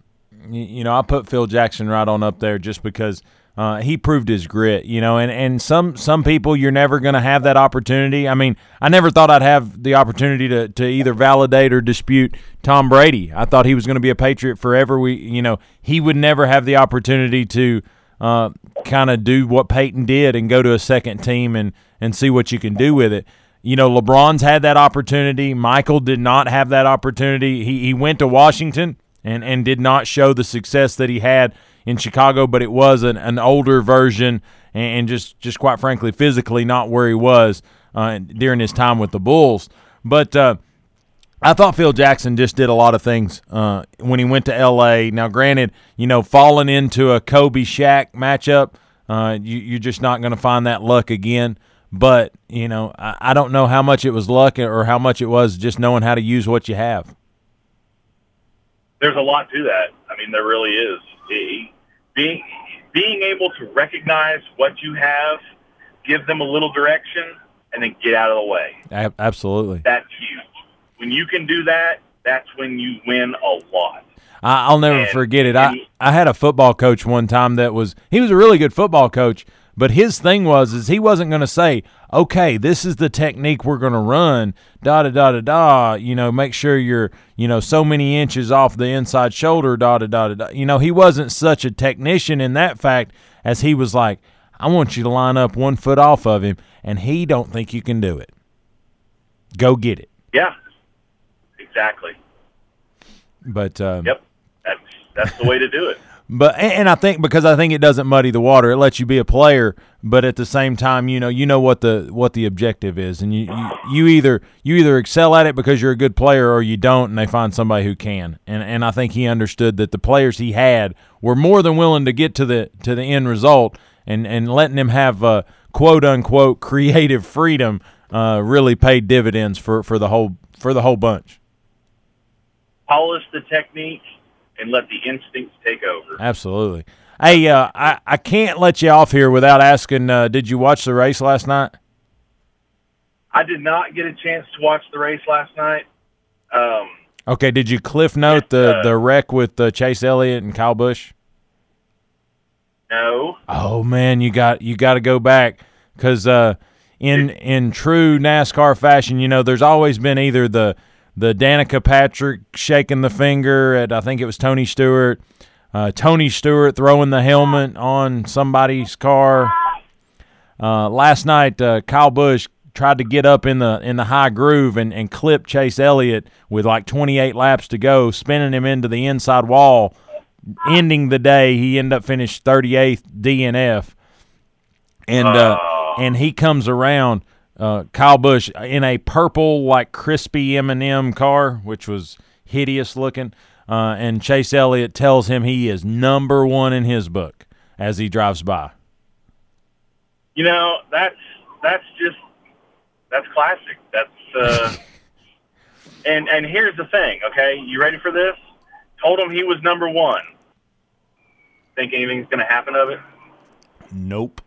you, you know, I put Phil Jackson right on up there just because uh, he proved his grit. You know, and and some some people you're never going to have that opportunity. I mean, I never thought I'd have the opportunity to to either validate or dispute Tom Brady. I thought he was going to be a Patriot forever. We, you know, he would never have the opportunity to. Uh, kind of do what Peyton did and go to a second team and, and see what you can do with it. You know, LeBron's had that opportunity. Michael did not have that opportunity. He, he went to Washington and, and did not show the success that he had in Chicago, but it was an, an older version and, just, just quite frankly, physically not where he was uh, during his time with the Bulls. But uh, I thought Phil Jackson just did a lot of things uh, when he went to L.A. Now, granted, you know, falling into a Kobe Shaq matchup, uh, you, you're just not going to find that luck again. But you know, I, I don't know how much it was luck or how much it was just knowing how to use what you have. There's a lot to that. I mean, there really is. Being being able to recognize what you have, give them a little direction, and then get out of the way. Absolutely, that's huge. When you can do that, that's when you win a lot. I, will never and, forget it. I, I had a football coach one time that was he was a really good football coach, but his thing was is he wasn't going to say, "Okay, this is the technique we're going to run." Da da da da da. You know, make sure you're you know so many inches off the inside shoulder. Da da da da da. You know, he wasn't such a technician in that fact as he was like, "I want you to line up one foot off of him," and he don't think you can do it. Go get it. Yeah, exactly. But um, yep, that's that's the way to do it. But and I think because I think it doesn't muddy the water, it lets you be a player, but at the same time, you know, you know what the what the objective is, and you, you, you either you either excel at it because you're a good player or you don't, and they find somebody who can. And and I think he understood that the players he had were more than willing to get to the to the end result, and and letting them have uh, quote unquote creative freedom uh, really paid dividends for for the whole for the whole bunch. Polish the technique and let the instincts take over. Absolutely. Hey, uh, I I can't let you off here without asking. Uh, did you watch the race last night? I did not get a chance to watch the race last night. Um, okay, did you cliff note the uh, the wreck with uh, Chase Elliott and Kyle Busch? No. Oh man, you got you got to go back because uh, in in true NASCAR fashion, you know, there's always been either the the Danica Patrick shaking the finger at I think it was Tony Stewart, Uh, Tony Stewart throwing the helmet on somebody's car. Uh, last night, uh, Kyle Busch tried to get up in the in the high groove and, and clip Chase Elliott with like 28 laps to go, spinning him into the inside wall, ending the day. He ended up finished 38th DNF, and uh, and he comes around. Uh, Kyle Busch in a purple like crispy M&M car, which was hideous looking, uh, and Chase Elliott tells him he is number one in his book as he drives by. You know that's that's just that's classic. That's uh, and and here's the thing. Okay, you ready for this? Told him he was number one. Think anything's going to happen of it? Nope.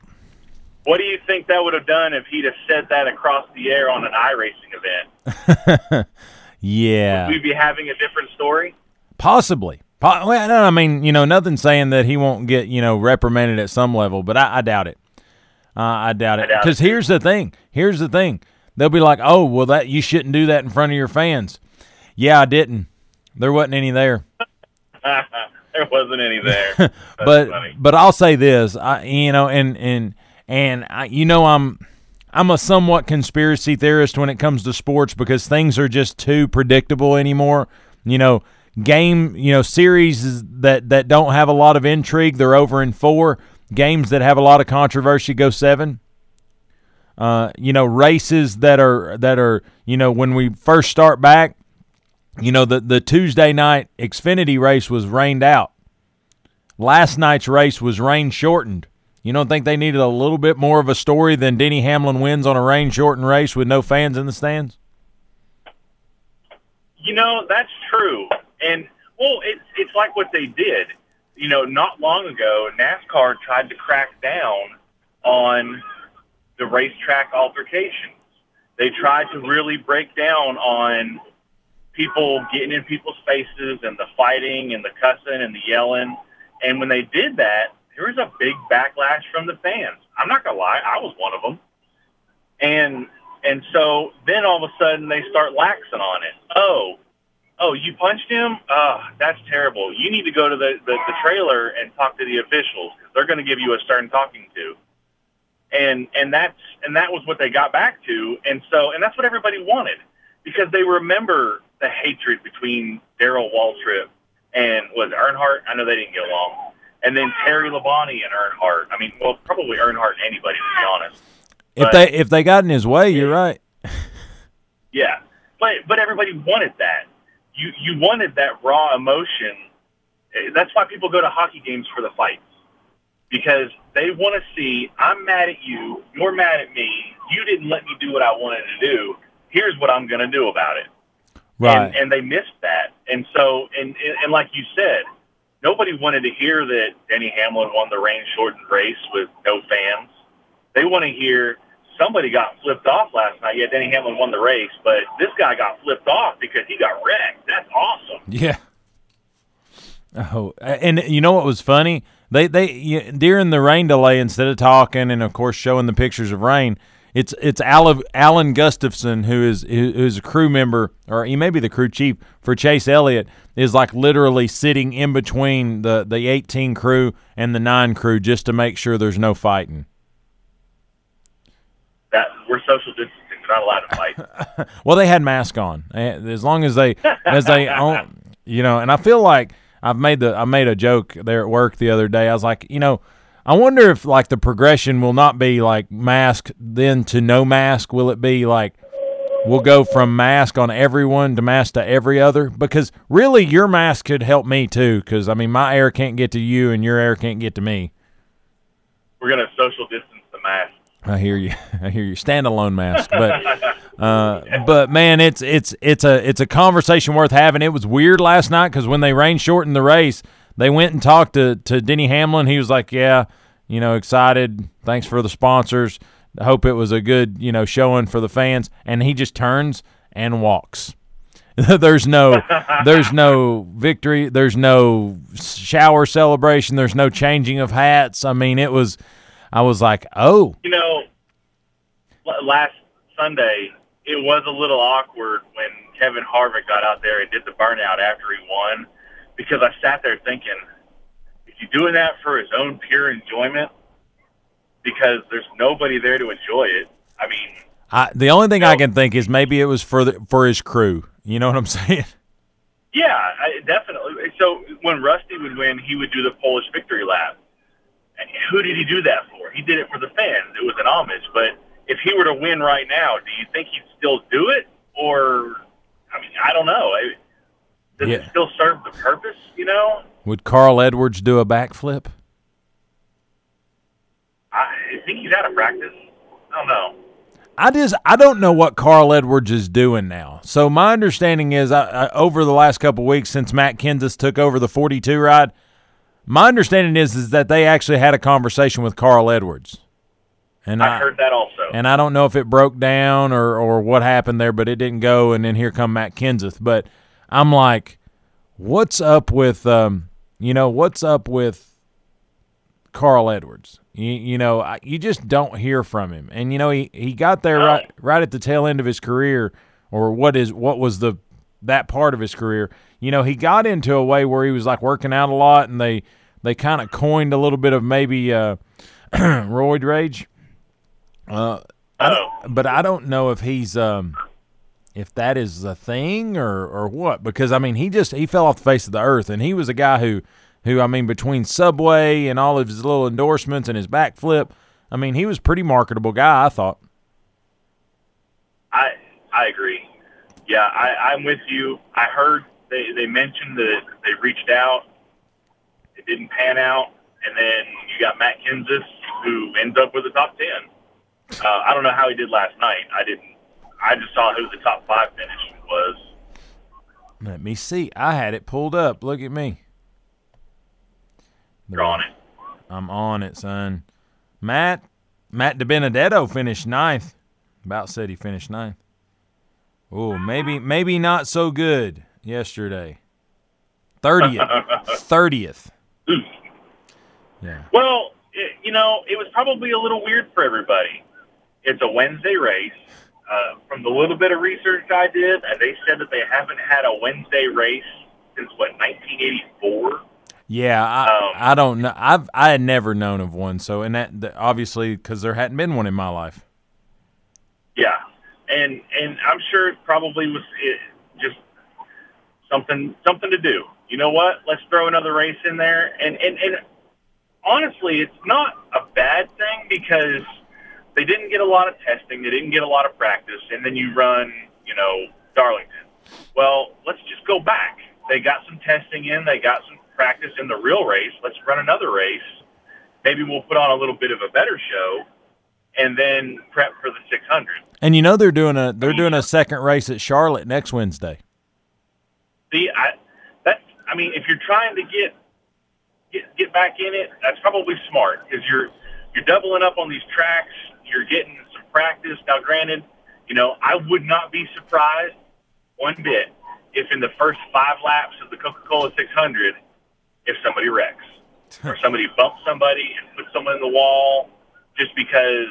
What do you think that would have done if he'd have said that across the air on an iRacing event? yeah. Would we be having a different story? Possibly. Po- well, no, I mean, you know, nothing saying that he won't get, you know, reprimanded at some level, but I, I doubt it. Uh, I doubt it. Because here's the thing. Here's the thing. They'll be like, "Oh, well, that you shouldn't do that in front of your fans." Yeah, I didn't. There wasn't any there. there wasn't any there. but funny. but I'll say this, I you know, and and and I, you know, I'm I'm a somewhat conspiracy theorist when it comes to sports because things are just too predictable anymore. You know, game, you know, series that that don't have a lot of intrigue, they're over in four. Games that have a lot of controversy go seven. Uh, you know, races that are that are you know when we first start back, you know the the Tuesday night Xfinity race was rained out. Last night's race was rain shortened. You don't think they needed a little bit more of a story than Denny Hamlin wins on a rain shortened race with no fans in the stands? You know, that's true. And well, it's it's like what they did. You know, not long ago, NASCAR tried to crack down on the racetrack altercations. They tried to really break down on people getting in people's faces and the fighting and the cussing and the yelling. And when they did that, there was a big backlash from the fans. I'm not gonna lie, I was one of them. And and so then all of a sudden they start laxing on it. Oh, oh, you punched him? Oh, that's terrible. You need to go to the, the, the trailer and talk to the officials because they're going to give you a stern talking to. And and that's and that was what they got back to. And so and that's what everybody wanted because they remember the hatred between Darrell Waltrip and was Earnhardt. I know they didn't get along. And then Terry Labonte and Earnhardt. I mean, well, probably Earnhardt and anybody to be honest. If But- they if they got in his way, you're right. Yeah, but but everybody wanted that. You you wanted that raw emotion. Eh, That's why people go to hockey games for the fights because they want to see. I'm mad at you. You're mad at me. You didn't let me do what I wanted to do. Here's what I'm going to do about it. Right. And, and they missed that. And so and and like you said, nobody wanted to hear that Denny Hamlin won the rain shortened race with no fans. They want to hear somebody got flipped off last night. Yeah, Denny Hamlin won the race, but this guy got flipped off because he got wrecked. That's awesome. Yeah. Oh, and you know what was funny? They they during the rain delay, instead of talking and of course showing the pictures of rain, it's it's Alan, Gustafson who is who is a crew member or he may be the crew chief for Chase Elliott is like literally sitting in between the the 18 crew and the 9 crew just to make sure there's no fighting. That we're social distancing. We're not allowed to fight. Well, they had masks on. Eh, As long as they as they own, you know, and I feel like I've made the I made a joke there at work the other day. I was like, you know, I wonder if like the progression will not be like mask then to no mask. Will it be like we'll go from mask on everyone to mask to every other? Because really, your mask could help me too. Because I mean, my air can't get to you, and your air can't get to me. we're going to social distance the mask. I hear you. I hear you. Standalone mask, but uh, but man, it's it's it's a it's a conversation worth having. It was weird last night because when they rain shortened the race, they went and talked to to Denny Hamlin. He was like, "Yeah, you know, excited. Thanks for the sponsors. I Hope it was a good you know showing for the fans." And he just turns and walks. there's no there's no victory. There's no shower celebration. There's no changing of hats. I mean, it was. I was like, "Oh." You know, last Sunday it was a little awkward when Kevin Harvick got out there and did the burnout after he won, because I sat there thinking, if he's doing that for his own pure enjoyment because there's nobody there to enjoy it. I mean, I, the only thing I can think is maybe it was for the, for his crew. You know what I'm saying? Yeah, I, definitely. So when Rusty would win, he would do the Polish victory lap. And who did he do that for? He did it for the fans. It was an homage. But if he were to win right now, do you think he'd still do it? Or, I mean, I don't know. Does yeah. it still serve the purpose, you know? Would Carl Edwards do a backflip? I think he's out of practice. I don't know. I just I don't know what Carl Edwards is doing now. So my understanding is, I, I, over the last couple weeks since Matt Kenseth took over the 42 ride, my understanding is is that they actually had a conversation with Carl Edwards. And I, I heard that also. And I don't know if it broke down or or what happened there, but it didn't go. And then here come Matt Kenseth. But I'm like, what's up with um, you know, what's up with Carl Edwards? You, you know, you just don't hear from him. And you know, he, he got there right right at the tail end of his career, or what is what was the that part of his career. You know, he got into a way where he was like working out a lot, and they they kind of coined a little bit of maybe uh, roid rage. Uh, I but I don't know if he's um, if that is a thing or or what because I mean he just he fell off the face of the earth and he was a guy who who I mean between Subway and all of his little endorsements and his backflip, I mean he was pretty marketable guy I thought. I I agree. Yeah, I, I'm with you. I heard they they mentioned that they reached out, it didn't pan out, and then you got Matt Kenseth who ends up with the top ten. Uh, I don't know how he did last night. I didn't I just saw who the top five finish was. Let me see. I had it pulled up. Look at me. You're on it. I'm on it, son. Matt Matt DiBenedetto finished ninth. About said he finished ninth. Oh, maybe maybe not so good yesterday. Thirtieth. Thirtieth. Yeah. Well, it, you know, it was probably a little weird for everybody. It's a Wednesday race. Uh, from the little bit of research I did, they said that they haven't had a Wednesday race since what 1984. Yeah, I, um, I don't know. I've I had never known of one. So, and that, that obviously because there hadn't been one in my life. Yeah, and and I'm sure it probably was it, just something something to do. You know what? Let's throw another race in there. And and and honestly, it's not a bad thing because they didn't get a lot of testing, they didn't get a lot of practice, and then you run, you know, Darlington. Well, let's just go back. They got some testing in, they got some practice in the real race. Let's run another race. Maybe we'll put on a little bit of a better show, and then prep for the 600. And you know they're doing a they're doing a second race at Charlotte next Wednesday. See, I that I mean, if you're trying to get get get back in it, that's probably smart because you're you're doubling up on these tracks you're getting some practice. Now, granted, you know, I would not be surprised one bit if in the first five laps of the Coca-Cola 600, if somebody wrecks or somebody bumps somebody and puts someone in the wall just because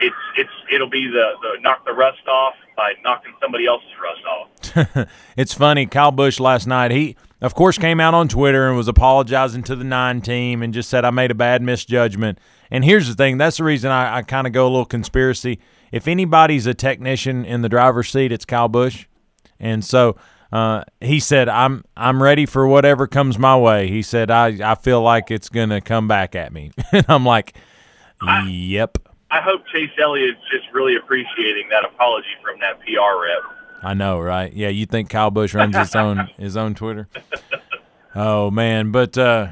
it's it's it'll be the, the knock the rust off by knocking somebody else's rust off. it's funny, Kyle Busch last night, he of course came out on Twitter and was apologizing to the nine team and just said I made a bad misjudgment. And here's the thing that's the reason I, I kind of go a little conspiracy. If anybody's a technician in the driver's seat, it's Kyle Busch. And so uh, he said, I'm I'm ready for whatever comes my way. He said, I, I feel like it's going to come back at me. and I'm like, yep. I, I hope Chase Elliott's just really appreciating that apology from that PR rep. I know, right? Yeah, you think Kyle Busch runs his own his own Twitter? Oh man, but uh,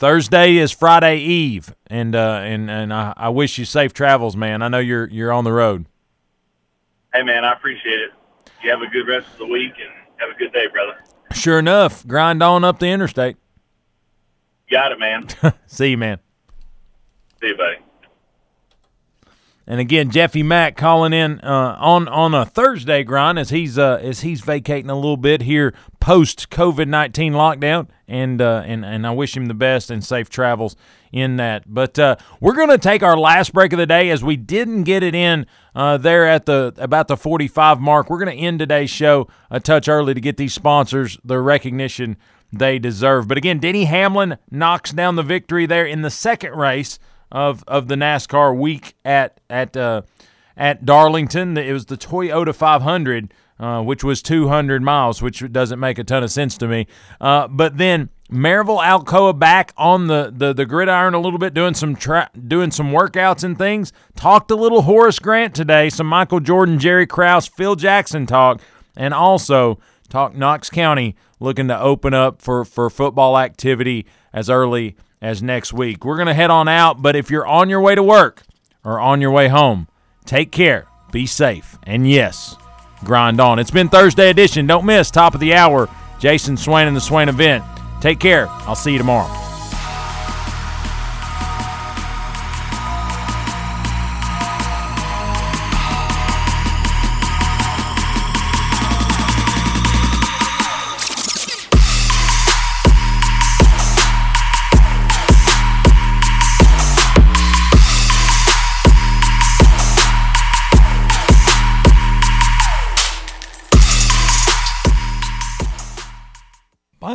Thursday is Friday Eve, and uh, and and I, I wish you safe travels, man. I know you're you're on the road. Hey, man, I appreciate it. You have a good rest of the week, and have a good day, brother. Sure enough, grind on up the interstate. Got it, man. See you, man. See you, buddy. And again, Jeffy Mac calling in uh, on on a Thursday grind as he's uh, as he's vacating a little bit here post COVID nineteen lockdown, and uh, and and I wish him the best and safe travels in that. But uh, we're to take our last break of the day as we didn't get it in uh, there at the about the forty five mark. We're to end today's show a touch early to get these sponsors the recognition they deserve. But again, Denny Hamlin knocks down the victory there in the second race of of the NASCAR week at at uh, at Darlington. It was the Toyota 500, uh, which was 200 miles, which doesn't make a ton of sense to me. Uh, but then Maryville Alcoa back on the, the, the gridiron a little bit, doing some tra- doing some workouts and things. Talked a little Horace Grant today, some Michael Jordan, Jerry Krause, Phil Jackson talk, and also talk Knox County looking to open up for, for football activity as early as next week. We're going to head on out, but if you're on your way to work or on your way home, take care, be safe, and yes, grind on. It's been Thursday edition. Don't miss top of the hour. Jason Swain and the Swain event. Take care. I'll see you tomorrow.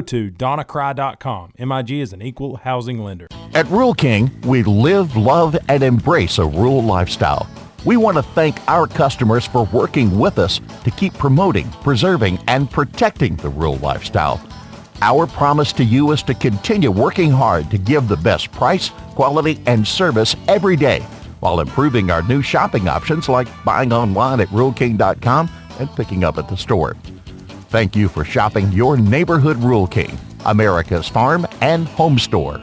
to donnacry.com. MIG is an equal housing lender. At Rural King, we live, love, and embrace a rural lifestyle. We want to thank our customers for working with us to keep promoting, preserving, and protecting the rural lifestyle. Our promise to you is to continue working hard to give the best price, quality, and service every day while improving our new shopping options like buying online at ruralking.com and picking up at the store. Thank you for shopping your neighborhood Rural King, America's farm and home store.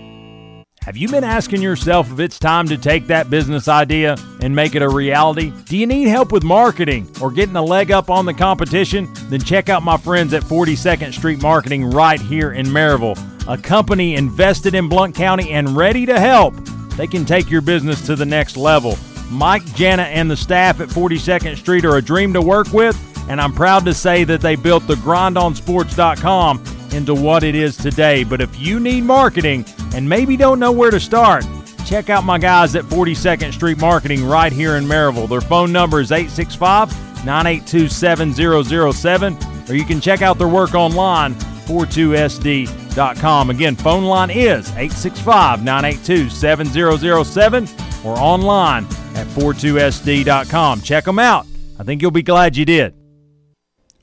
Have you been asking yourself if it's time to take that business idea and make it a reality? Do you need help with marketing or getting a leg up on the competition? Then check out my friends at 42nd Street Marketing right here in Maryville, a company invested in Blount County and ready to help. They can take your business to the next level. Mike, Jana, and the staff at 42nd Street are a dream to work with and I'm proud to say that they built the grindonsports.com into what it is today. But if you need marketing and maybe don't know where to start, check out my guys at 42nd Street Marketing right here in Maryville. Their phone number is 865 982 7007, or you can check out their work online, 42sd.com. Again, phone line is 865 982 7007 or online at 42sd.com. Check them out. I think you'll be glad you did.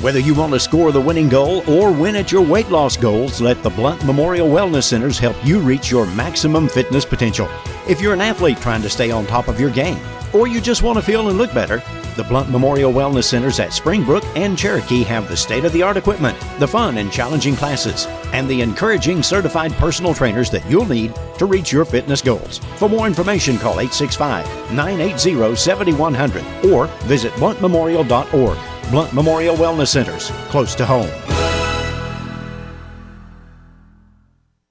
Whether you want to score the winning goal or win at your weight loss goals, let the Blount Memorial Wellness Centers help you reach your maximum fitness potential. If you're an athlete trying to stay on top of your game, or you just want to feel and look better, the Blount Memorial Wellness Centers at Springbrook and Cherokee have the state of the art equipment, the fun and challenging classes, and the encouraging certified personal trainers that you'll need to reach your fitness goals. For more information, call 865 980 7100 or visit blountmemorial.org. Blount Memorial Wellness Centers, close to home.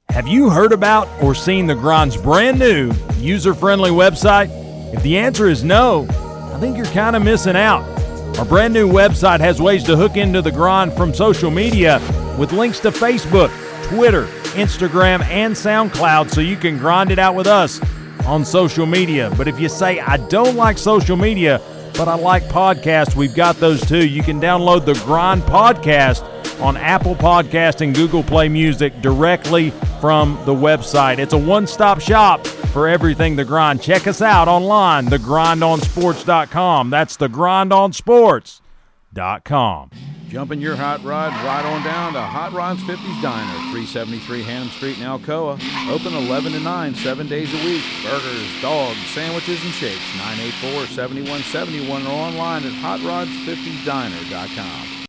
Have you heard about or seen the Grind's brand new user friendly website? If the answer is no, I think you're kind of missing out. Our brand new website has ways to hook into the Grind from social media with links to Facebook, Twitter, Instagram, and SoundCloud so you can grind it out with us on social media. But if you say, I don't like social media, but I like podcasts, we've got those too. You can download the Grind Podcast on Apple Podcast and Google Play Music directly from the website. It's a one-stop shop for everything The Grind. Check us out online, thegrindonsports.com. That's thegrindonsports.com. Jumping your hot rod right on down to Hot Rods 50s Diner, 373 Hannum Street in Alcoa. Open 11 to 9, seven days a week. Burgers, dogs, sandwiches, and shakes. 984 7171 or online at HotRods50sDiner.com.